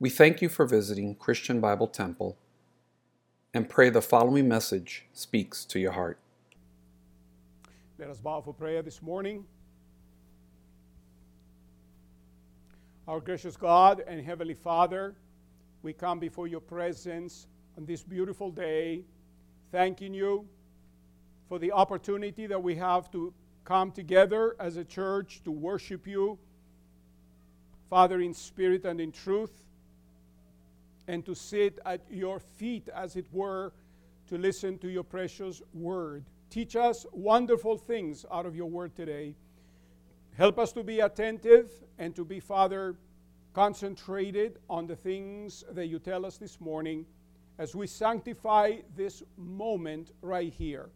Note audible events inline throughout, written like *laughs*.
We thank you for visiting Christian Bible Temple and pray the following message speaks to your heart. Let us bow for prayer this morning. Our gracious God and Heavenly Father, we come before your presence on this beautiful day, thanking you for the opportunity that we have to come together as a church to worship you, Father, in spirit and in truth, and to sit at your feet, as it were, to listen to your precious word. Teach us wonderful things out of your word today. Help us to be attentive and to be, Father, concentrated on the things that you tell us this morning as we sanctify this moment right here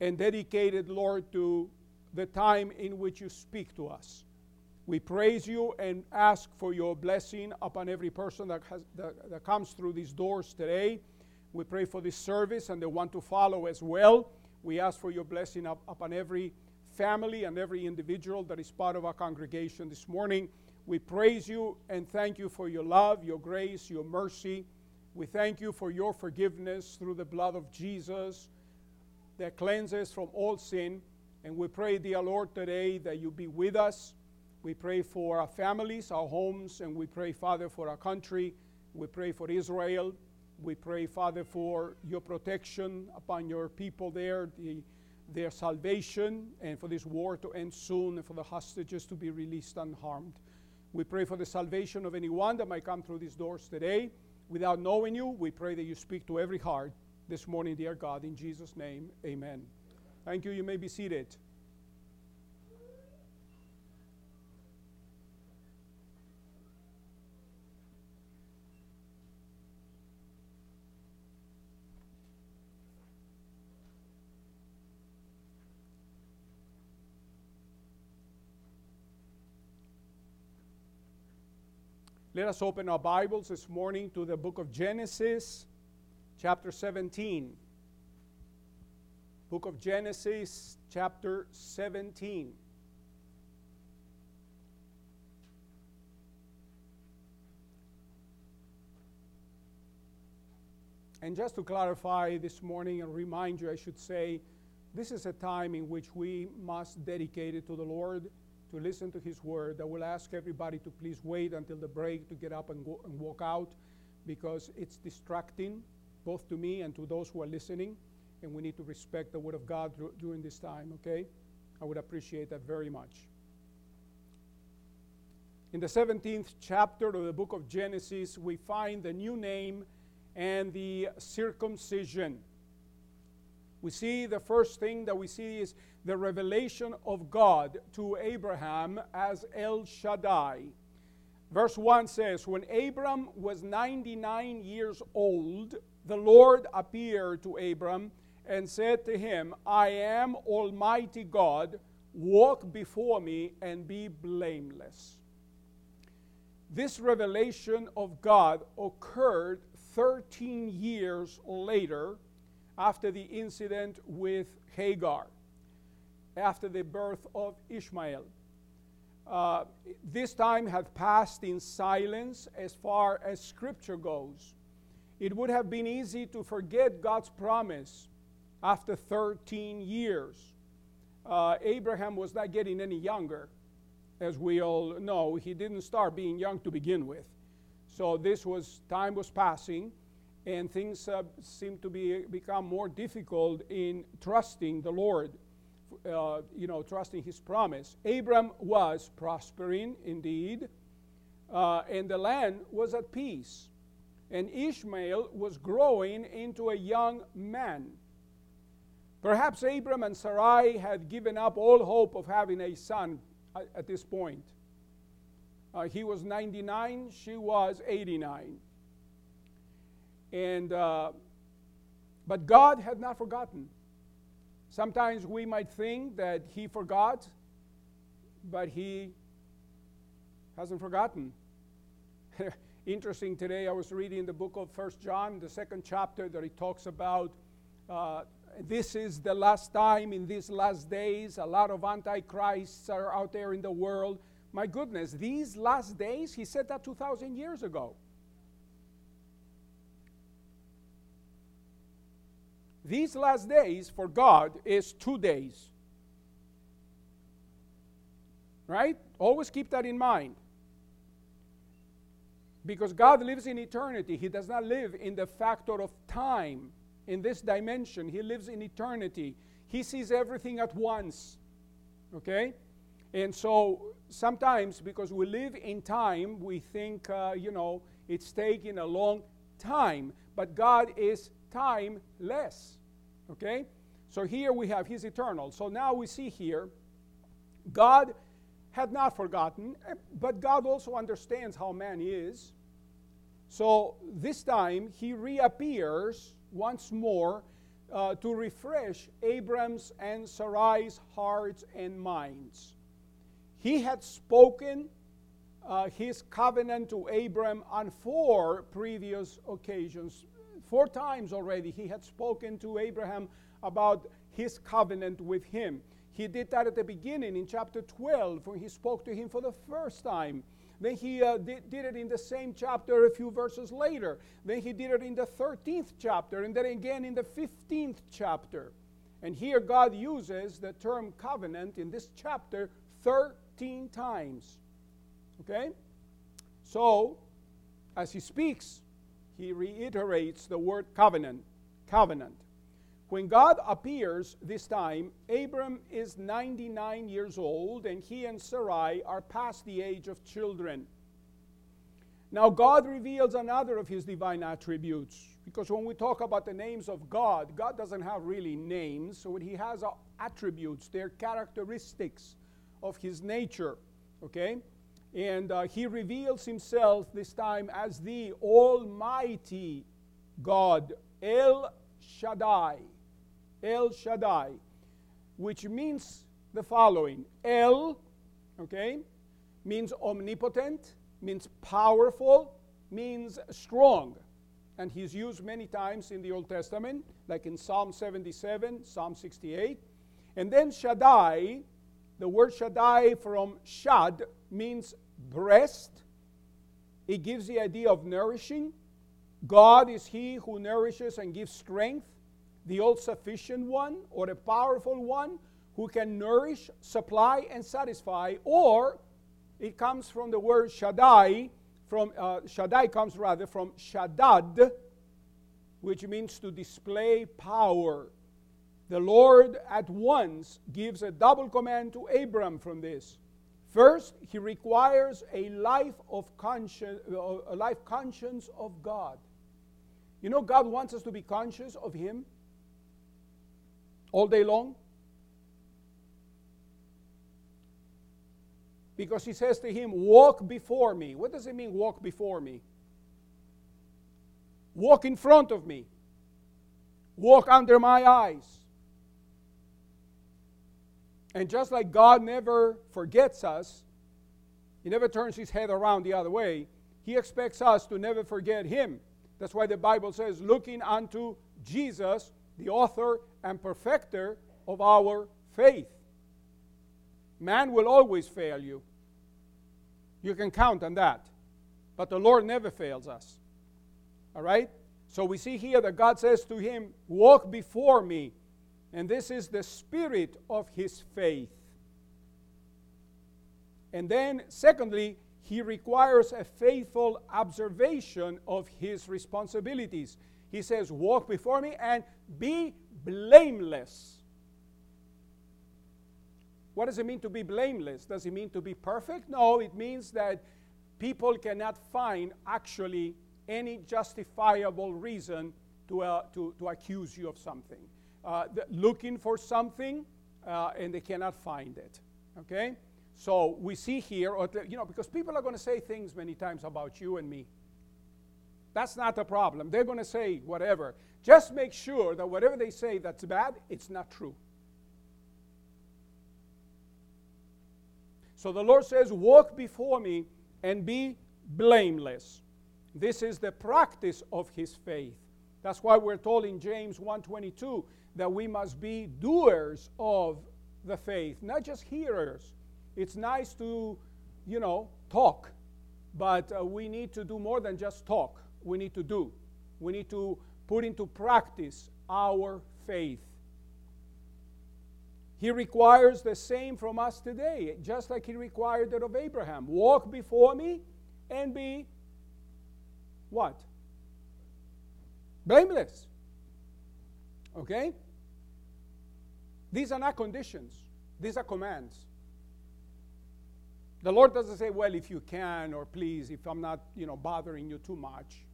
and dedicated, Lord, to the time in which you speak to us. We praise you and ask for your blessing upon every person that, has, that, that comes through these doors today. We pray for this service and the one to follow as well. We ask for your blessing up, upon every family and every individual that is part of our congregation this morning. We praise you and thank you for your love, your grace, your mercy. We thank you for your forgiveness through the blood of Jesus that cleanses from all sin. And we pray, dear Lord, today that you be with us. We pray for our families, our homes, and we pray, Father, for our country. We pray for Israel. We pray, Father, for your protection upon your people there, the, their salvation, and for this war to end soon, and for the hostages to be released unharmed. We pray for the salvation of anyone that might come through these doors today. Without knowing you, we pray that you speak to every heart this morning, dear God. In Jesus' name, amen. Thank you. You may be seated. Let us open our Bibles this morning to the book of Genesis, chapter 17. Book of Genesis, chapter 17. And just to clarify this morning and remind you, I should say, this is a time in which we must dedicate it to the Lord to listen to His word. I will ask everybody to please wait until the break to get up and, go, and walk out because it's distracting both to me and to those who are listening, and we need to respect the Word of God during this time, okay? I would appreciate that very much. In the 17th chapter of the book of Genesis, we find the new name and the circumcision. We see the first thing that we see is the revelation of God to Abraham as El Shaddai. Verse 1 says, When Abram was 99 years old, the Lord appeared to Abram and said to him, I am Almighty God, walk before me and be blameless. This revelation of God occurred 13 years later after the incident with Hagar, after the birth of Ishmael. Uh, this time had passed in silence as far as Scripture goes. It would have been easy to forget God's promise after 13 years. Uh, Abraham was not getting any younger, as we all know. He didn't start being young to begin with. So this was time was passing, and things uh, seemed to be become more difficult in trusting the Lord. Uh, you know, trusting His promise. Abram was prospering indeed, uh, and the land was at peace and Ishmael was growing into a young man. Perhaps Abram and Sarai had given up all hope of having a son at, at this point. Uh, he was 99, she was 89. And, uh, but God had not forgotten. Sometimes we might think that He forgot, but He hasn't forgotten. *laughs* interesting today. I was reading the book of First John, the second chapter, that it talks about uh, this is the last time in these last days. A lot of antichrists are out there in the world. My goodness, these last days, he said that 2,000 years ago. These last days for God is two days. Right? Always keep that in mind. Because God lives in eternity, He does not live in the factor of time, in this dimension. He lives in eternity. He sees everything at once. Okay? And so sometimes, because we live in time, we think, uh, you know, it's taking a long time. But God is timeless. Okay? So here we have He's eternal. So now we see here, God had not forgotten, but God also understands how man is. So this time he reappears once more uh, to refresh Abram's and Sarai's hearts and minds. He had spoken uh, his covenant to Abram on four previous occasions. Four times already he had spoken to Abraham about his covenant with him. He did that at the beginning in chapter 12 when he spoke to him for the first time. Then he uh, did, did, it in the same chapter a few verses later. Then he did it in the 13th chapter, and then again in the 15th chapter. And here God uses the term covenant in this chapter 13 times. Okay? So, as he speaks, he reiterates the word covenant. Covenant. When God appears this time, Abram is 99 years old, and he and Sarai are past the age of children. Now, God reveals another of his divine attributes, because when we talk about the names of God, God doesn't have really names, so what he has are attributes, they're characteristics of his nature, okay? And uh, he reveals himself this time as the Almighty God, El Shaddai. El Shaddai, which means the following El, okay, means omnipotent, means powerful, means strong. And he's used many times in the Old Testament, like in Psalm 77, Psalm 68. And then Shaddai, the word Shaddai from Shad means breast. It gives the idea of nourishing. God is He who nourishes and gives strength the all sufficient one or a powerful one who can nourish, supply, and satisfy, or it comes from the word Shaddai, from uh, Shaddai comes rather from Shaddad, which means to display power. The Lord at once gives a double command to Abram from this. First, he requires a life of conscience, a life conscience of God. You know, God wants us to be conscious of Him all day long? Because he says to him, Walk before me. What does it mean, walk before me? Walk in front of me. Walk under my eyes. And just like God never forgets us, He never turns His head around the other way, He expects us to never forget Him. That's why the Bible says, looking unto Jesus, the author and perfecter of our faith. Man will always fail you. You can count on that. But the Lord never fails us. All right? So we see here that God says to him, Walk before me. And this is the spirit of his faith. And then, secondly, he requires a faithful observation of his responsibilities. He says, Walk before me and be blameless. What does it mean to be blameless? Does it mean to be perfect? No, it means that people cannot find actually any justifiable reason to, uh, to, to accuse you of something. Uh, looking for something uh, and they cannot find it. Okay? So we see here, you know, because people are going to say things many times about you and me. That's not the problem. They're going to say whatever. Just make sure that whatever they say that's bad, it's not true. So the Lord says, Walk before me and be blameless. This is the practice of his faith. That's why we're told in James 1:22 that we must be doers of the faith, not just hearers. It's nice to you know, talk, but uh, we need to do more than just talk. We need to do. We need to put into practice our faith. He requires the same from us today, just like he required that of Abraham. Walk before me and be what? Blameless. Okay? These are not conditions, these are commands. The Lord doesn't say, well, if you can, or please, if I'm not, you know, bothering you too much.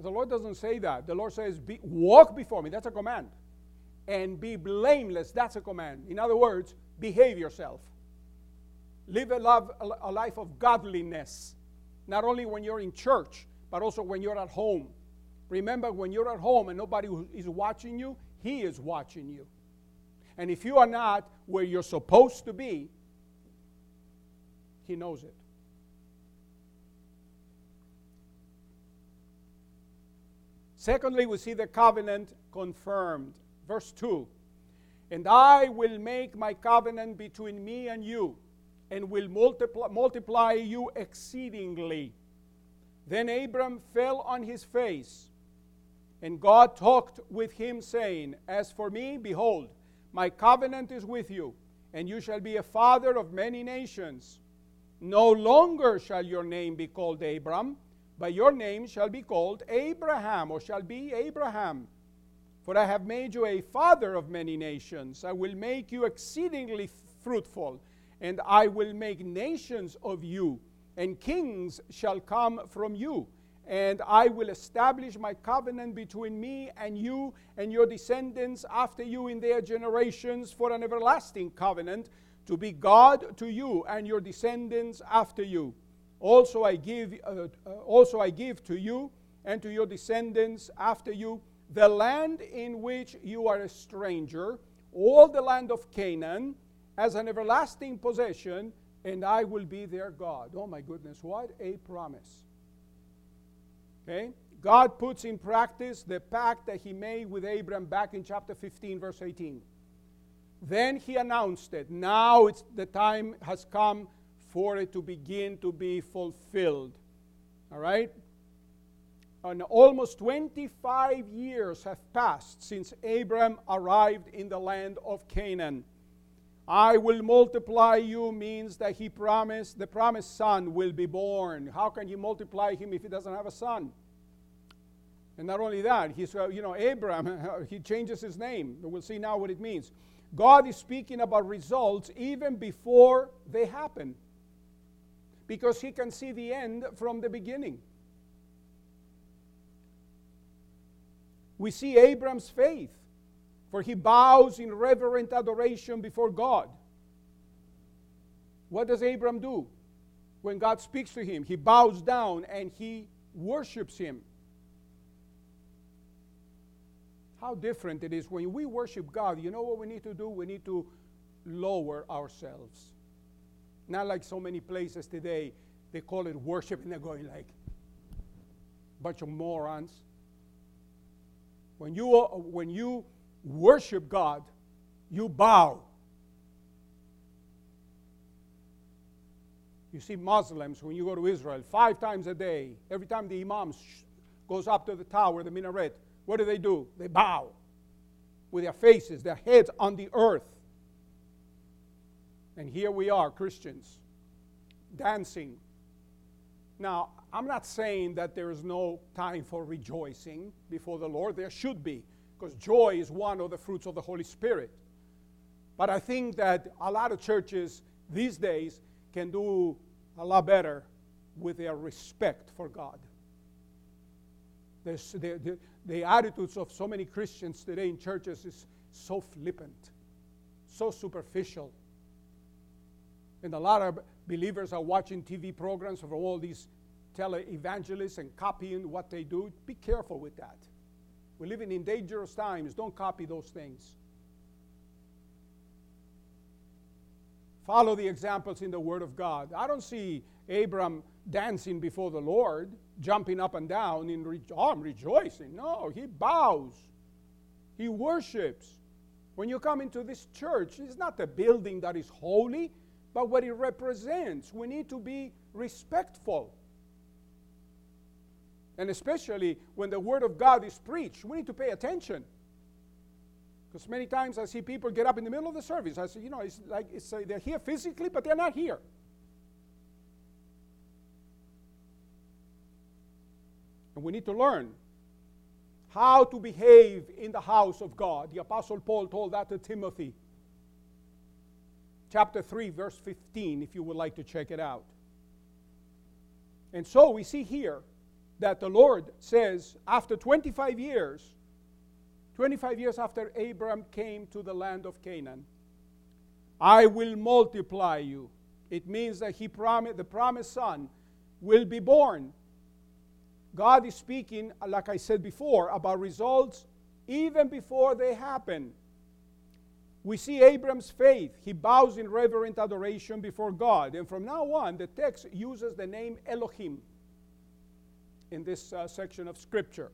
The Lord doesn't say that. The Lord says, be, walk before me. That's a command. And be blameless. That's a command. In other words, behave yourself. Live a, love, a life of godliness. Not only when you're in church, but also when you're at home. Remember, when you're at home and nobody is watching you, He is watching you. And if you are not where you're supposed to be, He knows it. Secondly, we see the covenant confirmed. Verse 2 And I will make my covenant between me and you, and will multiply, multiply you exceedingly. Then Abram fell on his face, and God talked with him, saying, As for me, behold, my covenant is with you, and you shall be a father of many nations. No longer shall your name be called Abram, but your name shall be called Abraham, or shall be Abraham. For I have made you a father of many nations. I will make you exceedingly fruitful, and I will make nations of you and kings shall come from you. And I will establish my covenant between me and you and your descendants after you in their generations for an everlasting covenant to be God to you and your descendants after you. Also I give, uh, uh, also I give to you and to your descendants after you the land in which you are a stranger, all the land of Canaan, as an everlasting possession and I will be their God. Oh my goodness, what a promise. Okay? God puts in practice the pact that he made with Abram back in chapter 15, verse 18. Then he announced it. Now it's the time has come for it to begin to be fulfilled. All right? And almost 25 years have passed since Abram arrived in the land of Canaan. I will multiply you means that he promised the promised son will be born. How can he multiply him if he doesn't have a son? And not only that, he's, uh, you know, Abraham, *laughs* he changes his name. We'll see now what it means. God is speaking about results even before they happen because he can see the end from the beginning. We see Abraham's faith for he bows in reverent adoration before God. What does Abram do? When God speaks to him, he bows down and he worships him. How different it is when we worship God. You know what we need to do? We need to lower ourselves. Not like so many places today, they call it worship and they're going like a bunch of morons. When you, when you worship God, you bow. You see Muslims, when you go to Israel, five times a day, every time the imam goes up to the tower, the minaret, what do they do? They bow with their faces, their heads on the earth. And here we are, Christians, dancing. Now, I'm not saying that there is no time for rejoicing before the Lord. There should be because joy is one of the fruits of the Holy Spirit. But I think that a lot of churches these days can do a lot better with their respect for God. The, the, the attitudes of so many Christians today in churches is so flippant, so superficial. And a lot of believers are watching TV programs of all these tele-evangelists and copying what they do. Be careful with that. We're living in dangerous times. Don't copy those things. Follow the examples in the Word of God. I don't see Abram dancing before the Lord, jumping up and down in re- oh, I'm rejoicing. No, he bows. He worships. When you come into this church, it's not the building that is holy, but what it represents. We need to be respectful. And especially when the Word of God is preached, we need to pay attention. Because many times I see people get up in the middle of the service. I say, you know, it's like it's, uh, they're here physically, but they're not here. And we need to learn how to behave in the house of God. The Apostle Paul told that to Timothy. Chapter 3, verse 15, if you would like to check it out. And so we see here that the Lord says, after 25 years, 25 years after Abram came to the land of Canaan, I will multiply you. It means that he promised the promised son will be born. God is speaking, like I said before, about results even before they happen. We see Abram's faith. He bows in reverent adoration before God. And from now on, the text uses the name Elohim in this uh, section of Scripture,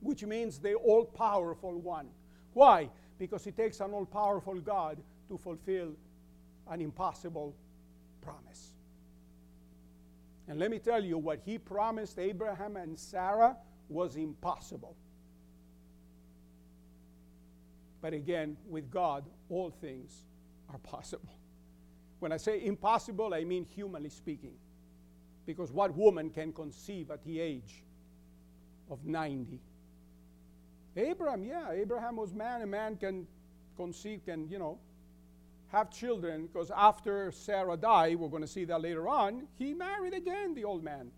which means the all powerful one. Why? Because it takes an all powerful God to fulfill an impossible promise. And let me tell you, what he promised Abraham and Sarah was impossible. But again, with God, all things are possible. When I say impossible, I mean humanly speaking. Because what woman can conceive at the age of 90? Abraham, yeah, Abraham was man. A man can conceive, can, you know, have children. Because after Sarah died, we're going to see that later on, he married again, the old man.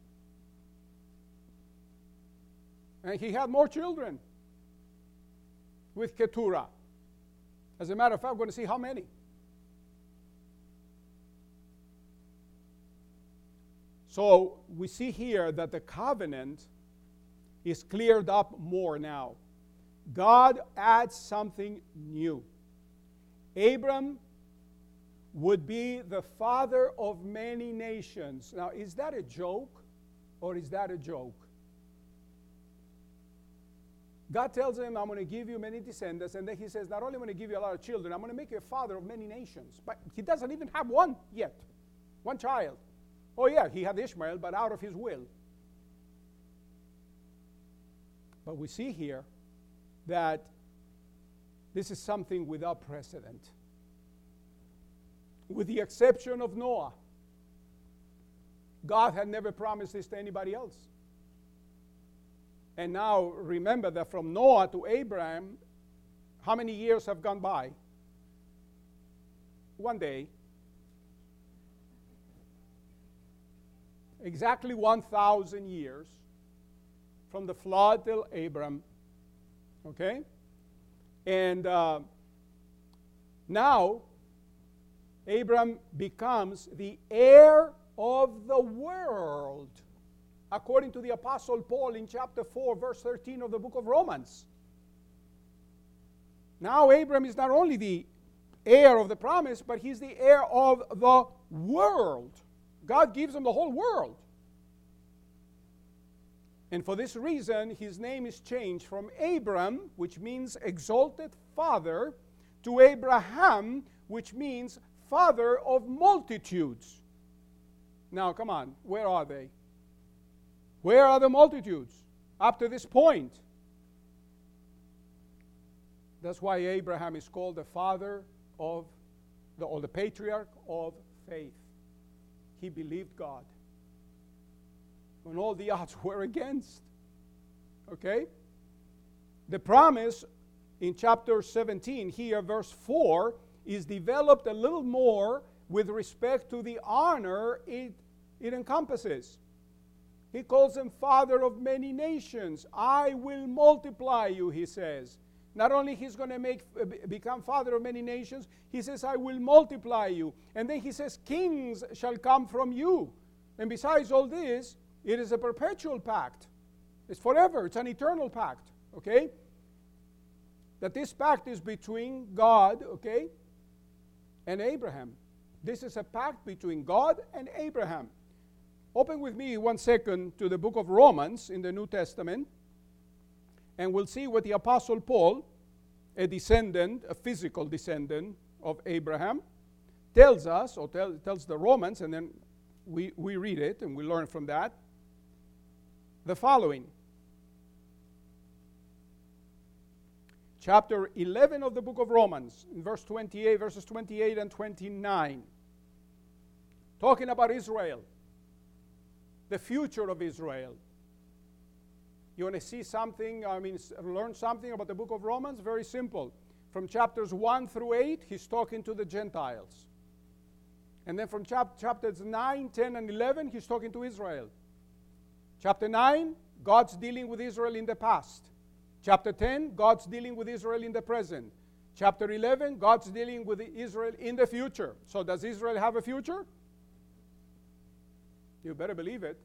And he had more children with Keturah. As a matter of fact, we're going to see how many. So we see here that the covenant is cleared up more now. God adds something new. Abram would be the father of many nations. Now, is that a joke or is that a joke? God tells him, I'm going to give you many descendants. And then he says, Not only am I going to give you a lot of children, I'm going to make you a father of many nations. But he doesn't even have one yet, one child. Oh, yeah, he had Ishmael, but out of his will. But we see here that this is something without precedent. With the exception of Noah, God had never promised this to anybody else. And now remember that from Noah to Abraham, how many years have gone by? One day. Exactly 1,000 years from the flood till Abram. Okay? And uh, now, Abram becomes the heir of the world, according to the Apostle Paul in chapter 4, verse 13 of the book of Romans. Now, Abram is not only the heir of the promise, but he's the heir of the world. God gives him the whole world. And for this reason, his name is changed from Abram, which means exalted father, to Abraham, which means father of multitudes. Now, come on, where are they? Where are the multitudes up to this point? That's why Abraham is called the father of the, or the patriarch of faith he believed God when all the *laughs* odds were against. Okay? The promise in chapter 17, here, verse 4, is developed a little more with respect to the honor it, it encompasses. He calls him father of many nations. I will multiply you, he says. Not only he's going to make uh, become father of many nations, he says I will multiply you. And then he says kings shall come from you. And besides all this, it is a perpetual pact. It's forever. It's an eternal pact, okay? That this pact is between God, okay, and Abraham. This is a pact between God and Abraham. Open with me one second to the book of Romans in the New Testament and we'll see what the Apostle Paul, a descendant, a physical descendant of Abraham, tells us, or tell, tells the Romans, and then we, we read it and we learn from that, the following. Chapter 11 of the book of Romans, in verse 28, verses 28 and 29. Talking about Israel, the future of Israel. You want to see something, I mean, learn something about the book of Romans? Very simple. From chapters 1 through 8, he's talking to the Gentiles. And then from chap- chapters 9, 10, and 11, he's talking to Israel. Chapter 9, God's dealing with Israel in the past. Chapter 10, God's dealing with Israel in the present. Chapter 11, God's dealing with Israel in the future. So, does Israel have a future? You better believe it.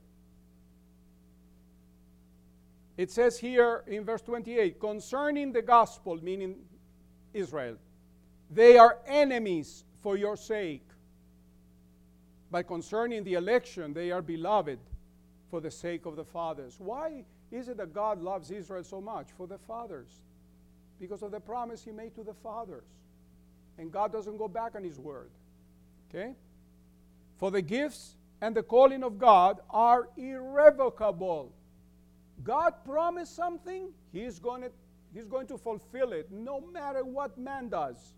It says here in verse 28 concerning the gospel, meaning Israel, they are enemies for your sake. But concerning the election, they are beloved for the sake of the fathers. Why is it that God loves Israel so much? For the fathers. Because of the promise he made to the fathers. And God doesn't go back on his word. Okay? For the gifts and the calling of God are irrevocable. God promised something, he's going to he's going to fulfill it no matter what man does.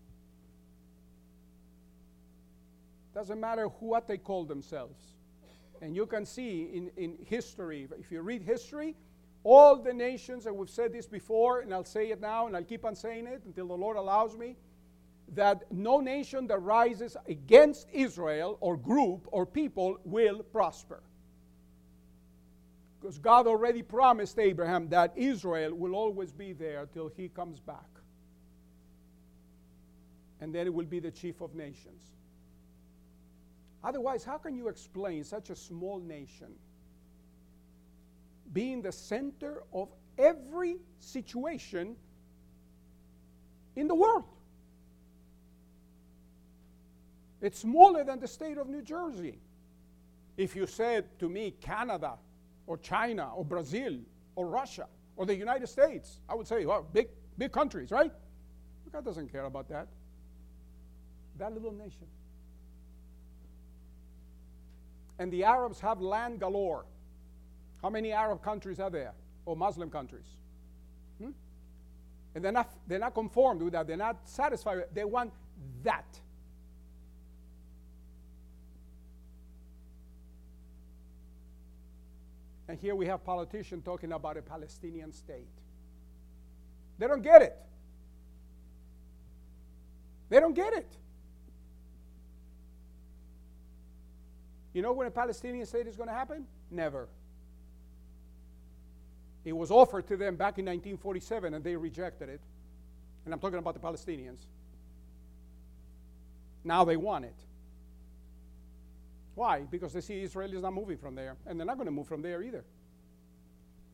Doesn't matter what they call themselves. And you can see in, in history, if you read history, all the nations, and we've said this before, and I'll say it now, and I'll keep on saying it until the Lord allows me, that no nation that rises against Israel or group or people will prosper. Because God already promised Abraham that Israel will always be there till he comes back. And then it will be the chief of nations. Otherwise, how can you explain such a small nation being the center of every situation in the world? It's smaller than the state of New Jersey. If you said to me Canada or China or Brazil or Russia or the United States, I would say, well, big, big countries, right? God doesn't care about that. That little nation and the Arabs have land galore. How many Arab countries are there? Or Muslim countries? Hmm? And they're not, they're not conformed with that. They're not satisfied. They want that. And here we have politicians talking about a Palestinian state. They don't get it. They don't get it. You know when a Palestinian state is going to happen? Never. It was offered to them back in 1947 and they rejected it. And I'm talking about the Palestinians. Now they want it. Why? Because they see Israel is not moving from there, and they're not going to move from there either.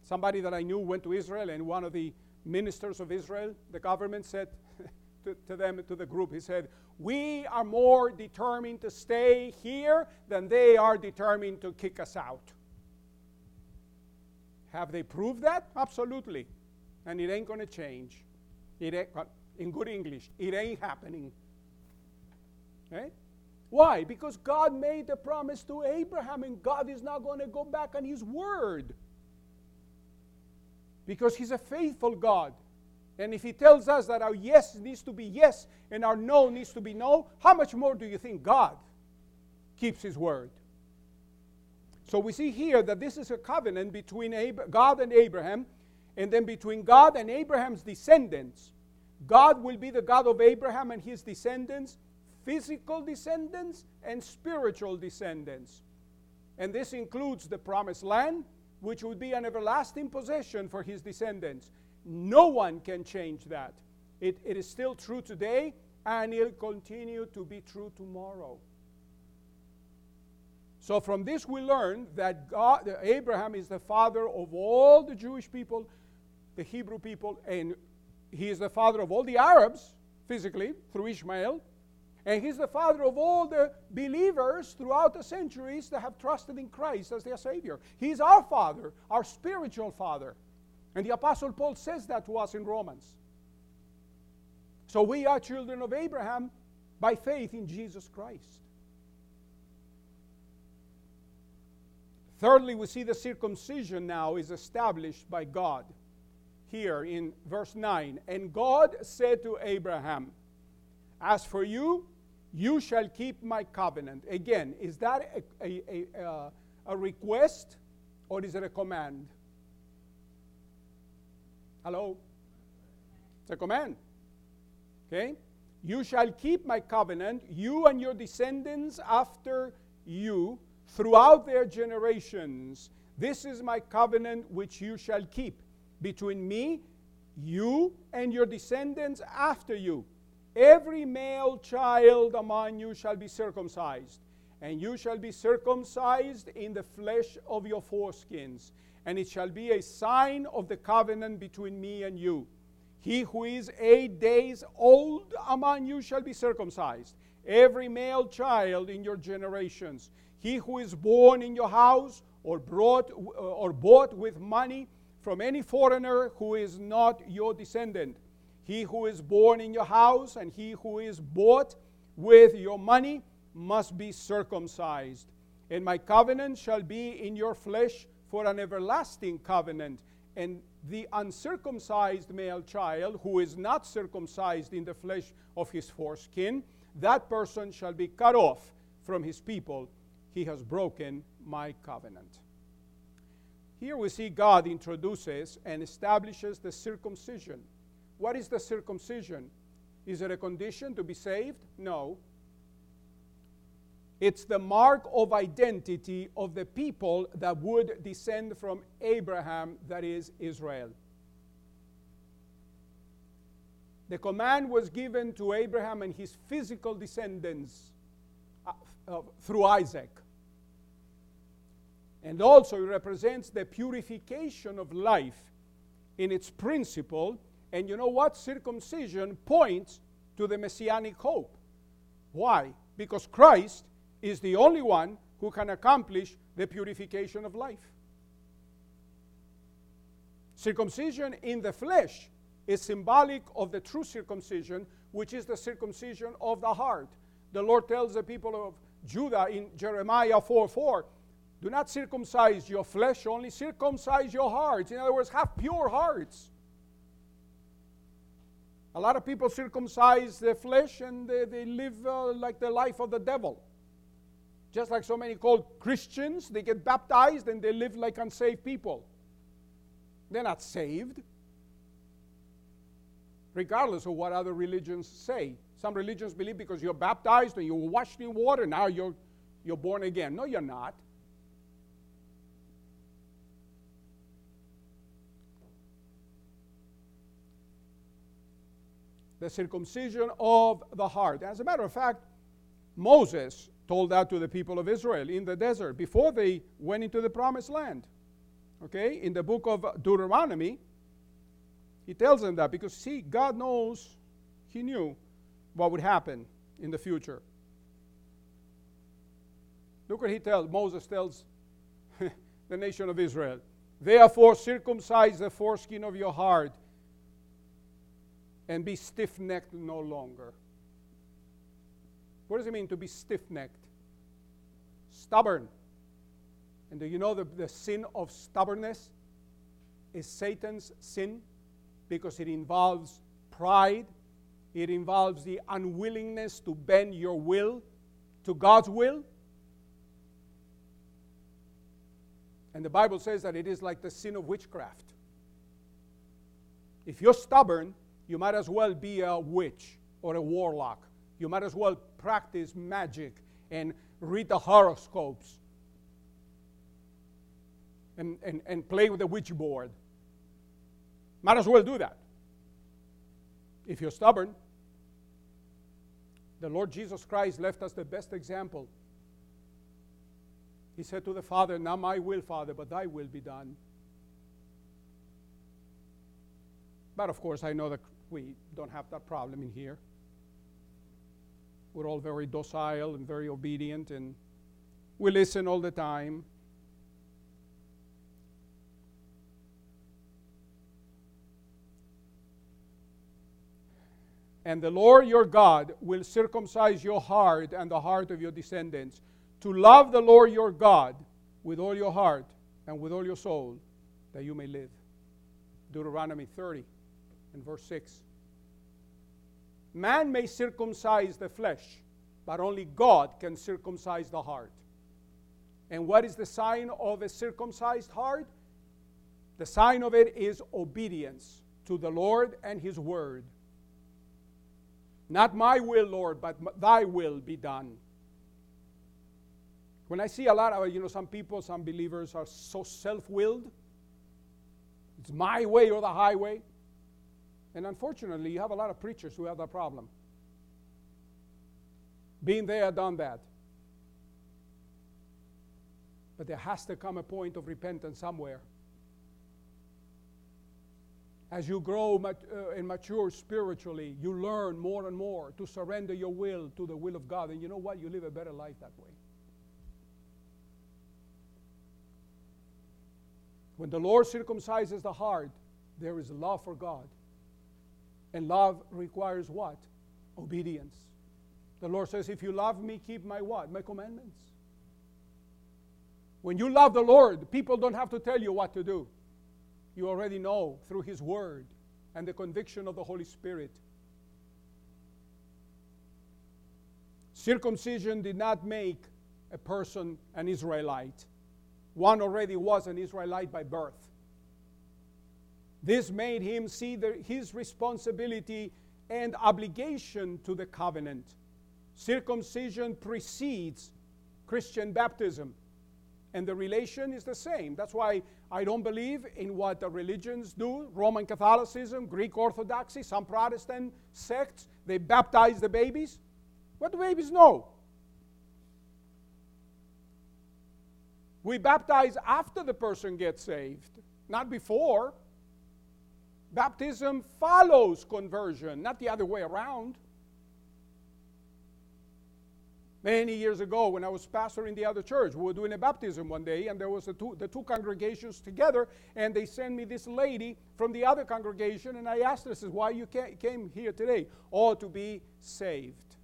Somebody that I knew went to Israel, and one of the ministers of Israel, the government, said *laughs* to, to them, to the group, he said, we are more determined to stay here than they are determined to kick us out. Have they proved that? Absolutely. And it ain't going to change. It ain't, in good English, it ain't happening. Okay? Why? Because God made the promise to Abraham, and God is not going to go back on his word. Because he's a faithful God. And if he tells us that our yes needs to be yes and our no needs to be no, how much more do you think God keeps his word? So we see here that this is a covenant between God and Abraham, and then between God and Abraham's descendants. God will be the God of Abraham and his descendants, physical descendants and spiritual descendants. And this includes the promised land, which would be an everlasting possession for his descendants. No one can change that. It, it is still true today, and it'll continue to be true tomorrow. So from this we learn that God, that Abraham is the father of all the Jewish people, the Hebrew people, and he is the father of all the Arabs, physically, through Ishmael, and he's the father of all the believers throughout the centuries that have trusted in Christ as their Savior. He's our father, our spiritual father. And the Apostle Paul says that to us in Romans. So we are children of Abraham by faith in Jesus Christ. Thirdly, we see the circumcision now is established by God. Here in verse 9, and God said to Abraham, As for you, you shall keep my covenant. Again, is that a, a, a, uh, a request or is it a command? Hello? It's a command. Okay? You shall keep my covenant, you and your descendants after you, throughout their generations. This is my covenant which you shall keep between me, you, and your descendants after you. Every male child among you shall be circumcised, and you shall be circumcised in the flesh of your foreskins, and it shall be a sign of the covenant between me and you. He who is eight days old among you shall be circumcised, every male child in your generations. He who is born in your house or brought or bought with money from any foreigner who is not your descendant. He who is born in your house and he who is bought with your money must be circumcised. And my covenant shall be in your flesh for an everlasting covenant. And the uncircumcised male child who is not circumcised in the flesh of his foreskin, that person shall be cut off from his people. He has broken my covenant. Here we see God introduces and establishes the circumcision. What is the circumcision? Is it a condition to be saved? No. It's the mark of identity of the people that would descend from Abraham, that is Israel. The command was given to Abraham and his physical descendants uh, uh, through Isaac. And also, it represents the purification of life in its principle. And you know what? Circumcision points to the messianic hope. Why? Because Christ is the only one who can accomplish the purification of life. Circumcision in the flesh is symbolic of the true circumcision, which is the circumcision of the heart. The Lord tells the people of Judah in Jeremiah 4 4, do not circumcise your flesh, only circumcise your hearts. In other words, have pure hearts. A lot of people circumcise their flesh and they, they live uh, like the life of the devil. Just like so many called Christians, they get baptized and they live like unsaved people. They're not saved, regardless of what other religions say. Some religions believe because you're baptized and you're washed in water, now you're, you're born again. No, you're not. The circumcision of the heart. As a matter of fact, Moses told that to the people of Israel in the desert before they went into the promised land. Okay? In the book of Deuteronomy, he tells them that because, see, God knows, he knew what would happen in the future. Look what he tells, Moses tells *laughs* the nation of Israel. Therefore, circumcise the foreskin of your heart and be stiff necked no longer. What does it mean to be stiff necked? Stubborn. And do you know the, the sin of stubbornness is Satan's sin because it involves pride, it involves the unwillingness to bend your will to God's will. And the Bible says that it is like the sin of witchcraft. If you're stubborn, you might as well be a witch or a warlock. You might as well practice magic and read the horoscopes and, and, and play with the witch board. Might as well do that. If you're stubborn, the Lord Jesus Christ left us the best example. He said to the Father, Not my will, Father, but thy will be done. But of course, I know that we don't have that problem in here. We're all very docile and very obedient, and we listen all the time. And the Lord your God will circumcise your heart and the heart of your descendants to love the Lord your God with all your heart and with all your soul, that you may live. Deuteronomy 30 and verse 6. Man may circumcise the flesh, but only God can circumcise the heart. And what is the sign of a circumcised heart? The sign of it is obedience to the Lord and His word. Not my will, Lord, but thy will be done. When I see a lot of, you know, some people, some believers are so self willed, it's my way or the highway. And unfortunately, you have a lot of preachers who have that problem. Been there, done that. But there has to come a point of repentance somewhere. As you grow mat- uh, and mature spiritually, you learn more and more to surrender your will to the will of God. And you know what? You live a better life that way. When the Lord circumcises the heart, there is love for God. And love requires what? Obedience. The Lord says, If you love me, keep my what? My commandments. When you love the Lord, people don't have to tell you what to do. You already know through His Word and the conviction of the Holy Spirit. Circumcision did not make a person an Israelite. One already was an Israelite by birth. This made him see the, his responsibility and obligation to the covenant. Circumcision precedes Christian baptism, and the relation is the same. That's why I don't believe in what the religions do Roman Catholicism, Greek Orthodoxy, some Protestant sects. They baptize the babies. What do babies know? We baptize after the person gets saved, not before. Baptism follows conversion, not the other way around. Many years ago, when I was pastor in the other church, we were doing a baptism one day, and there was the two, the two congregations together, and they sent me this lady from the other congregation, and I asked her, "Says why you came here today? Oh, to be saved."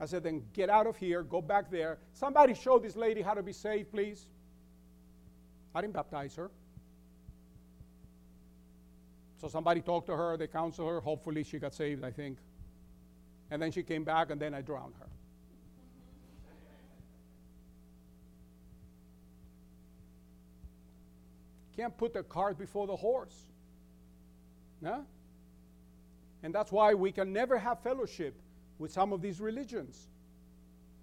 I said, "Then get out of here, go back there. Somebody show this lady how to be saved, please." I didn't baptize her. So somebody talked to her, they counseled her. Hopefully, she got saved, I think. And then she came back, and then I drowned her. Can't put the cart before the horse. No? And that's why we can never have fellowship with some of these religions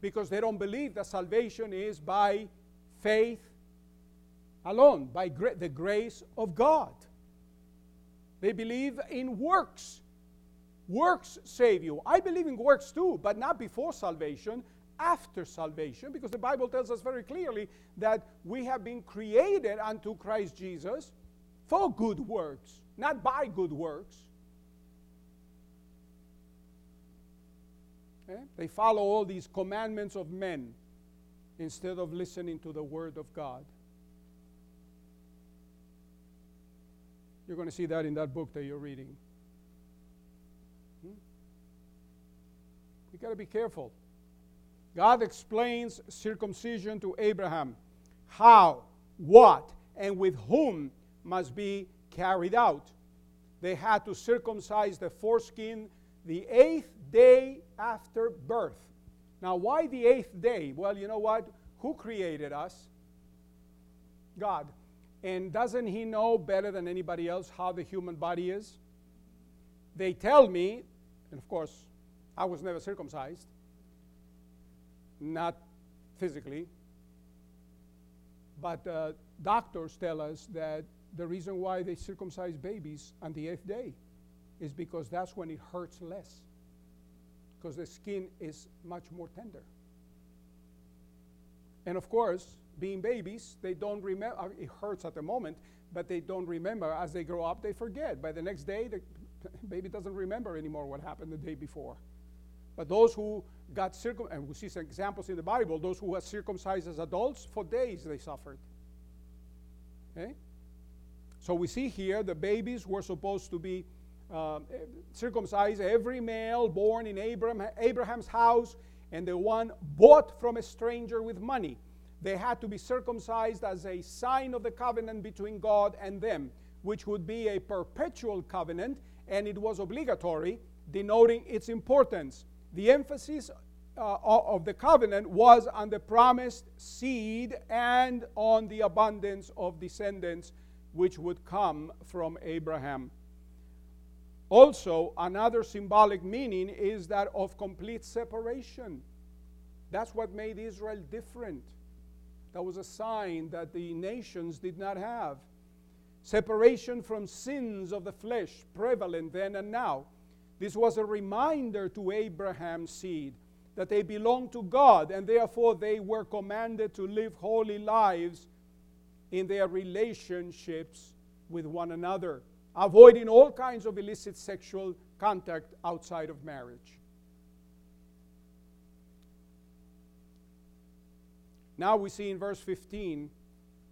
because they don't believe that salvation is by faith alone, by gra- the grace of God. They believe in works. Works save you. I believe in works too, but not before salvation, after salvation, because the Bible tells us very clearly that we have been created unto Christ Jesus for good works, not by good works. Okay? Eh? They follow all these commandments of men instead of listening to the Word of God. You're going to see that in that book that you're reading. Hmm? You got to be careful. God explains circumcision to Abraham. How, what, and with whom must be carried out. They had to circumcise the foreskin the eighth day after birth. Now, why the eighth day? Well, you know what? Who created us? God. And doesn't He know better than anybody else how the human body is? They tell me, and of course, I was never circumcised, not physically, but uh, doctors tell us that the reason why they circumcise babies on the eighth day is because that's when it hurts less, because the skin is much more tender. And of course, being babies, they don't remember. Uh, it hurts at the moment, but they don't remember. As they grow up, they forget. By the next day, the *laughs* baby doesn't remember anymore what happened the day before. But those who got circum, and we see some examples in the Bible, those who were circumcised as adults, for days they suffered. Okay? So we see here the babies were supposed to be uh, circumcise every male born in Abraham, Abraham's house and the one bought from a stranger with money. They had to be circumcised as a sign of the covenant between God and them, which would be a perpetual covenant, and it was obligatory, denoting its importance. The emphasis uh, of the covenant was on the promised seed and on the abundance of descendants which would come from Abraham. Also, another symbolic meaning is that of complete separation. That's what made Israel different. That was a sign that the nations did not have. Separation from sins of the flesh, prevalent then and now. This was a reminder to Abraham's seed that they belonged to God and therefore they were commanded to live holy lives in their relationships with one another, avoiding all kinds of illicit sexual contact outside of marriage. Now we see in verse 15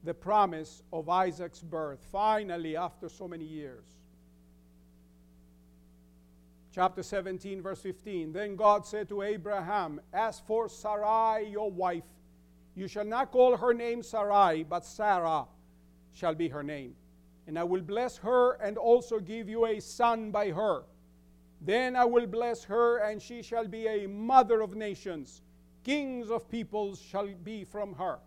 the promise of Isaac's birth, finally, after so many years. Chapter 17, verse 15. Then God said to Abraham, As for Sarai, your wife, you shall not call her name Sarai, but Sarah shall be her name. And I will bless her and also give you a son by her. Then I will bless her, and she shall be a mother of nations. Kings of peoples shall be from her.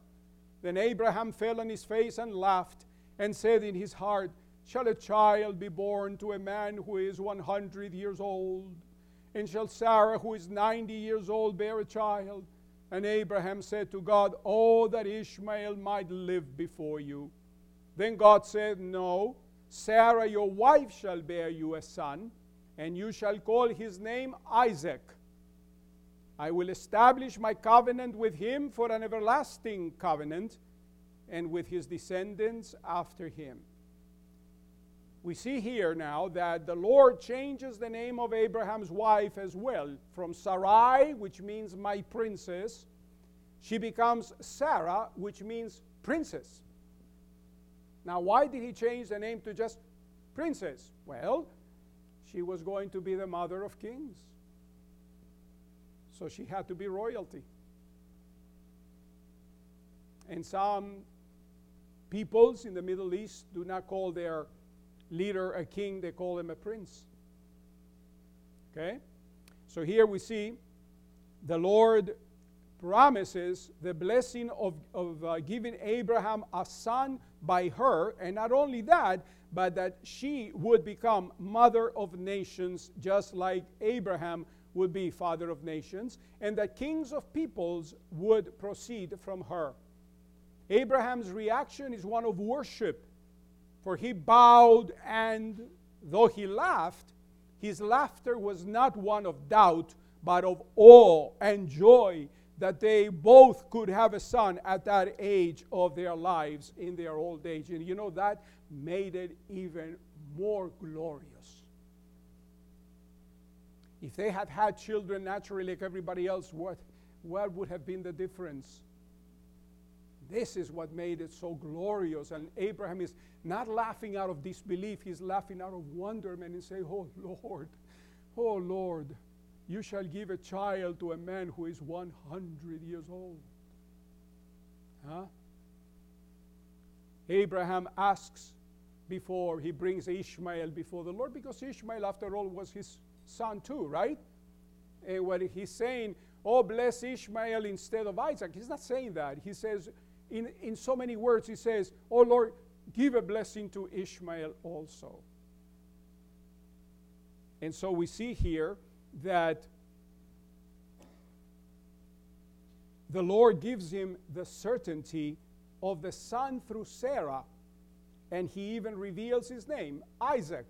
Then Abraham fell on his face and laughed, and said in his heart, Shall a child be born to a man who is 100 years old? And shall Sarah, who is 90 years old, bear a child? And Abraham said to God, Oh, that Ishmael might live before you. Then God said, No, Sarah your wife shall bear you a son, and you shall call his name Isaac. I will establish my covenant with him for an everlasting covenant, and with his descendants after him. We see here now that the Lord changes the name of Abraham's wife as well from Sarai, which means my princess, she becomes Sarah, which means princess. Now, why did he change the name to just princess? Well, she was going to be the mother of kings. So she had to be royalty. And some peoples in the Middle East do not call their leader a king, they call him a prince. Okay? So here we see the Lord promises the blessing of, of uh, giving Abraham a son by her, and not only that, but that she would become mother of nations, just like Abraham would be father of nations, and that kings of peoples would proceed from her. Abraham's reaction is one of worship, for he bowed, and though he laughed, his laughter was not one of doubt, but of awe and joy that they both could have a son at that age of their lives in their old age. And you know, that made it even more glorious. If they had had children naturally like everybody else, what, what would have been the difference? This is what made it so glorious. And Abraham is not laughing out of disbelief, he's laughing out of wonderment and saying, Oh Lord, oh Lord, you shall give a child to a man who is 100 years old. Huh? Abraham asks before he brings Ishmael before the Lord because Ishmael, after all, was his son too, right? And when he's saying, Oh, bless Ishmael instead of Isaac, he's not saying that. He says, in, in so many words, he says, Oh Lord, give a blessing to Ishmael also. And so we see here that the Lord gives him the certainty of the son through Sarah, and he even reveals his name, Isaac.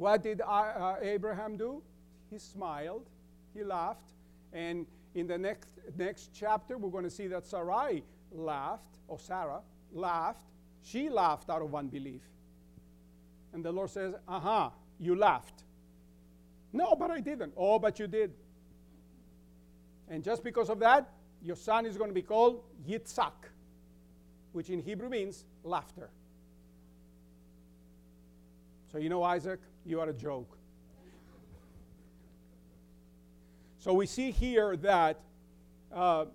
What did uh, Abraham do? He smiled, he laughed, and in the next, next chapter, we're going to see that Sarai laughed, or Sarah laughed. She laughed out of unbelief. And the Lord says, Uh huh, you laughed. No, but I didn't. Oh, but you did. And just because of that, your son is going to be called Yitzhak, which in Hebrew means laughter. So, you know, Isaac, you are a joke. So, we see here that uh,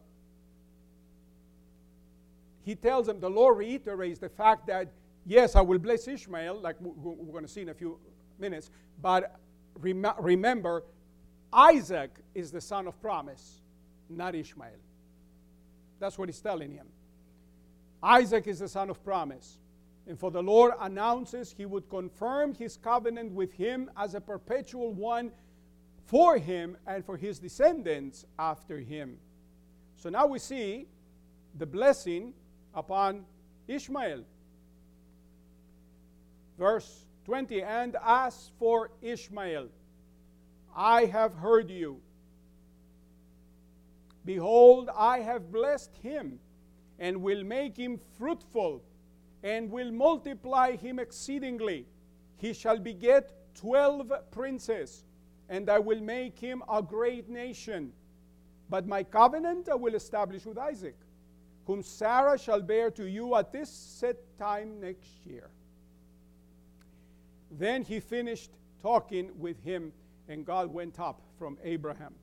he tells them, the Lord reiterates the fact that, yes, I will bless Ishmael, like we're going to see in a few minutes, but rem- remember, Isaac is the son of promise, not Ishmael. That's what he's telling him. Isaac is the son of promise. And for the Lord announces he would confirm his covenant with him as a perpetual one for him and for his descendants after him. So now we see the blessing upon Ishmael. Verse 20 And as for Ishmael, I have heard you. Behold, I have blessed him and will make him fruitful and will multiply him exceedingly. He shall beget twelve princes, and I will make him a great nation. But my covenant I will establish with Isaac, whom Sarah shall bear to you at this set time next year. Then he finished talking with him, and God went up from Abraham.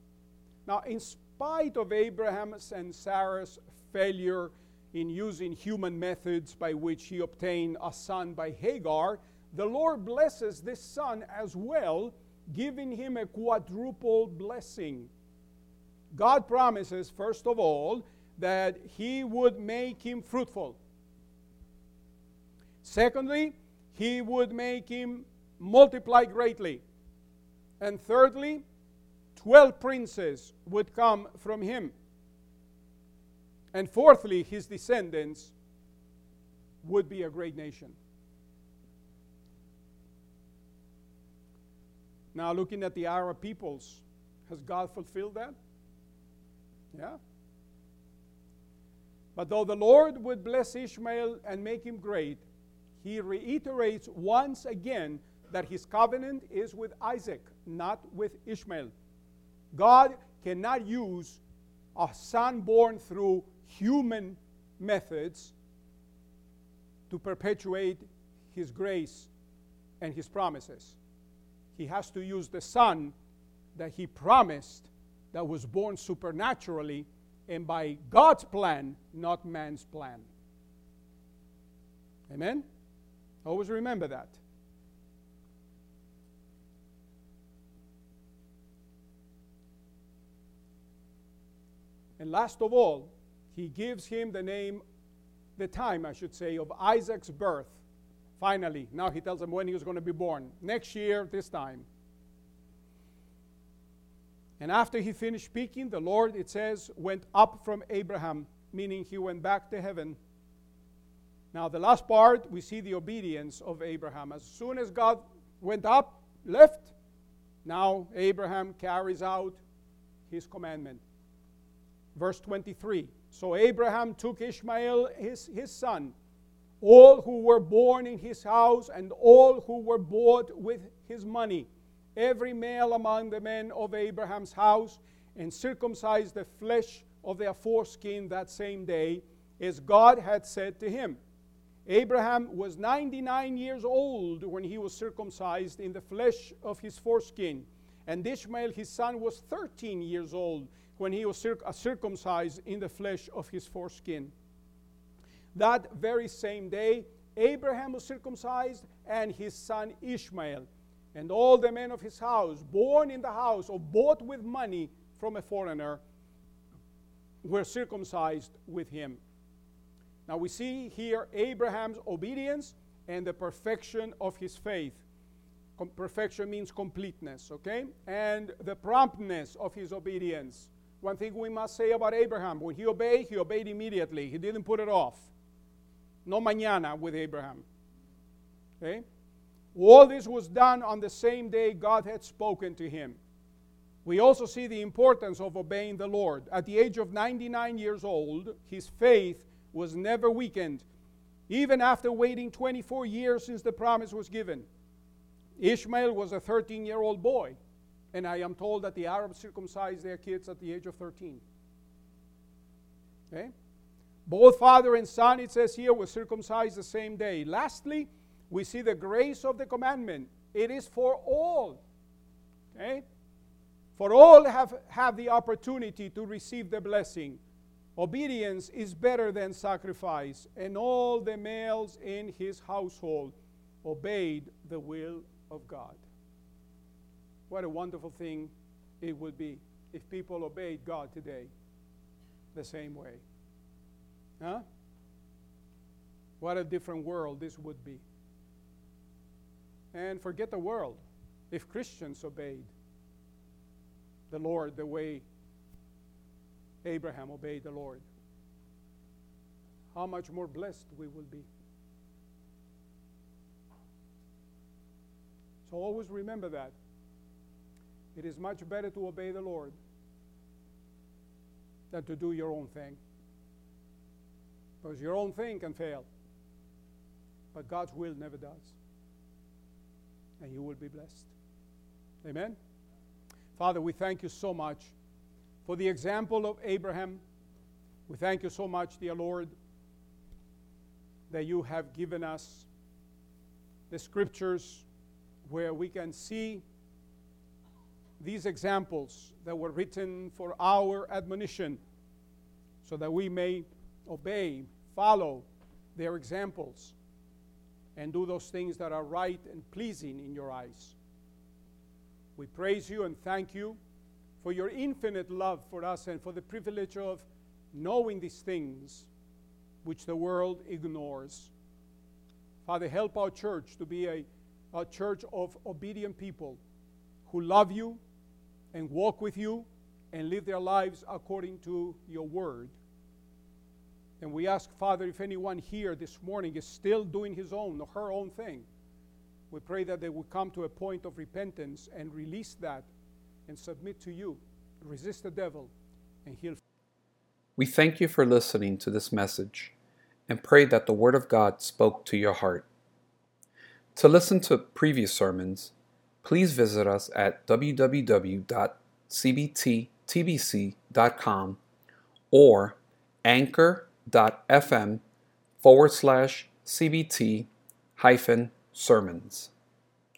Now, in spite of Abraham's and Sarah's failure in using human methods by which he obtained a son by Hagar, the Lord blesses this son as well, giving him a quadruple blessing. God promises, first of all, that he would make him fruitful. Secondly, he would make him multiply greatly. And thirdly, 12 princes would come from him. And fourthly, his descendants would be a great nation. Now, looking at the Arab peoples, has God fulfilled that? Yeah. But though the Lord would bless Ishmael and make him great, he reiterates once again that his covenant is with Isaac, not with Ishmael. God cannot use a son born through human methods to perpetuate his grace and his promises. He has to use the son that he promised that was born supernaturally and by God's plan, not man's plan. Amen? Always remember that. And last of all, he gives him the name, the time, I should say, of Isaac's birth. Finally, now he tells him when he was going to be born. Next year, this time. And after he finished speaking, the Lord, it says, went up from Abraham, meaning he went back to heaven. Now, the last part, we see the obedience of Abraham. As soon as God went up, left, now Abraham carries out his commandment. Verse 23 so Abraham took Ishmael, his, his son, all who were born in his house, and all who were bought with his money, every male among the men of Abraham's house, and circumcised the flesh of their foreskin that same day, as God had said to him. Abraham was 99 years old when he was circumcised in the flesh of his foreskin, and Ishmael his son was 13 years old when he was circ- uh, circumcised in the flesh of his foreskin. That very same day, Abraham was circumcised and his son Ishmael, and all the men of his house, born in the house or bought with money from a foreigner, were circumcised with him. Now we see here Abraham's obedience and the perfection of his faith. Com- perfection means completeness, okay? And the promptness of his obedience. One thing we must say about Abraham when he obeyed, he obeyed immediately. He didn't put it off. No mañana with Abraham. Okay? All this was done on the same day God had spoken to him. We also see the importance of obeying the Lord. At the age of 99 years old, his faith was never weakened, even after waiting 24 years since the promise was given. Ishmael was a 13 year old boy. And I am told that the Arabs circumcise their kids at the age of 13. Okay? Both father and son, it says here, were circumcised the same day. Lastly, we see the grace of the commandment. It is for all. Okay? For all have, have the opportunity to receive the blessing. Obedience is better than sacrifice, and all the males in his household obeyed the will of God. What a wonderful thing it would be if people obeyed God today the same way. Huh? What a different world this would be. And forget the world. If Christians obeyed the Lord the way Abraham obeyed the Lord, how much more blessed we will be. So always remember that. It is much better to obey the Lord than to do your own thing. Because your own thing can fail, but God's will never does. And you will be blessed. Amen? Father, we thank you so much for the example of Abraham. We thank you so much, dear Lord, that you have given us the scriptures where we can see these examples that were written for our admonition so that we may obey, follow their examples, and do those things that are right and pleasing in your eyes. We praise you and thank you for your infinite love for us and for the privilege of knowing these things which the world ignores. Father, help our church to be a, a church of obedient people who love you and walk with you and live their lives according to your word. And we ask, Father, if anyone here this morning is still doing his own or her own thing, we pray that they will come to a point of repentance and release that and submit to you, resist the devil, and he'll. We thank you for listening to this message and pray that the Word of God spoke to your heart. To listen to previous sermons, please visit us at www.cbttbc.com or anchor.fm forward slash cbt hyphen sermons.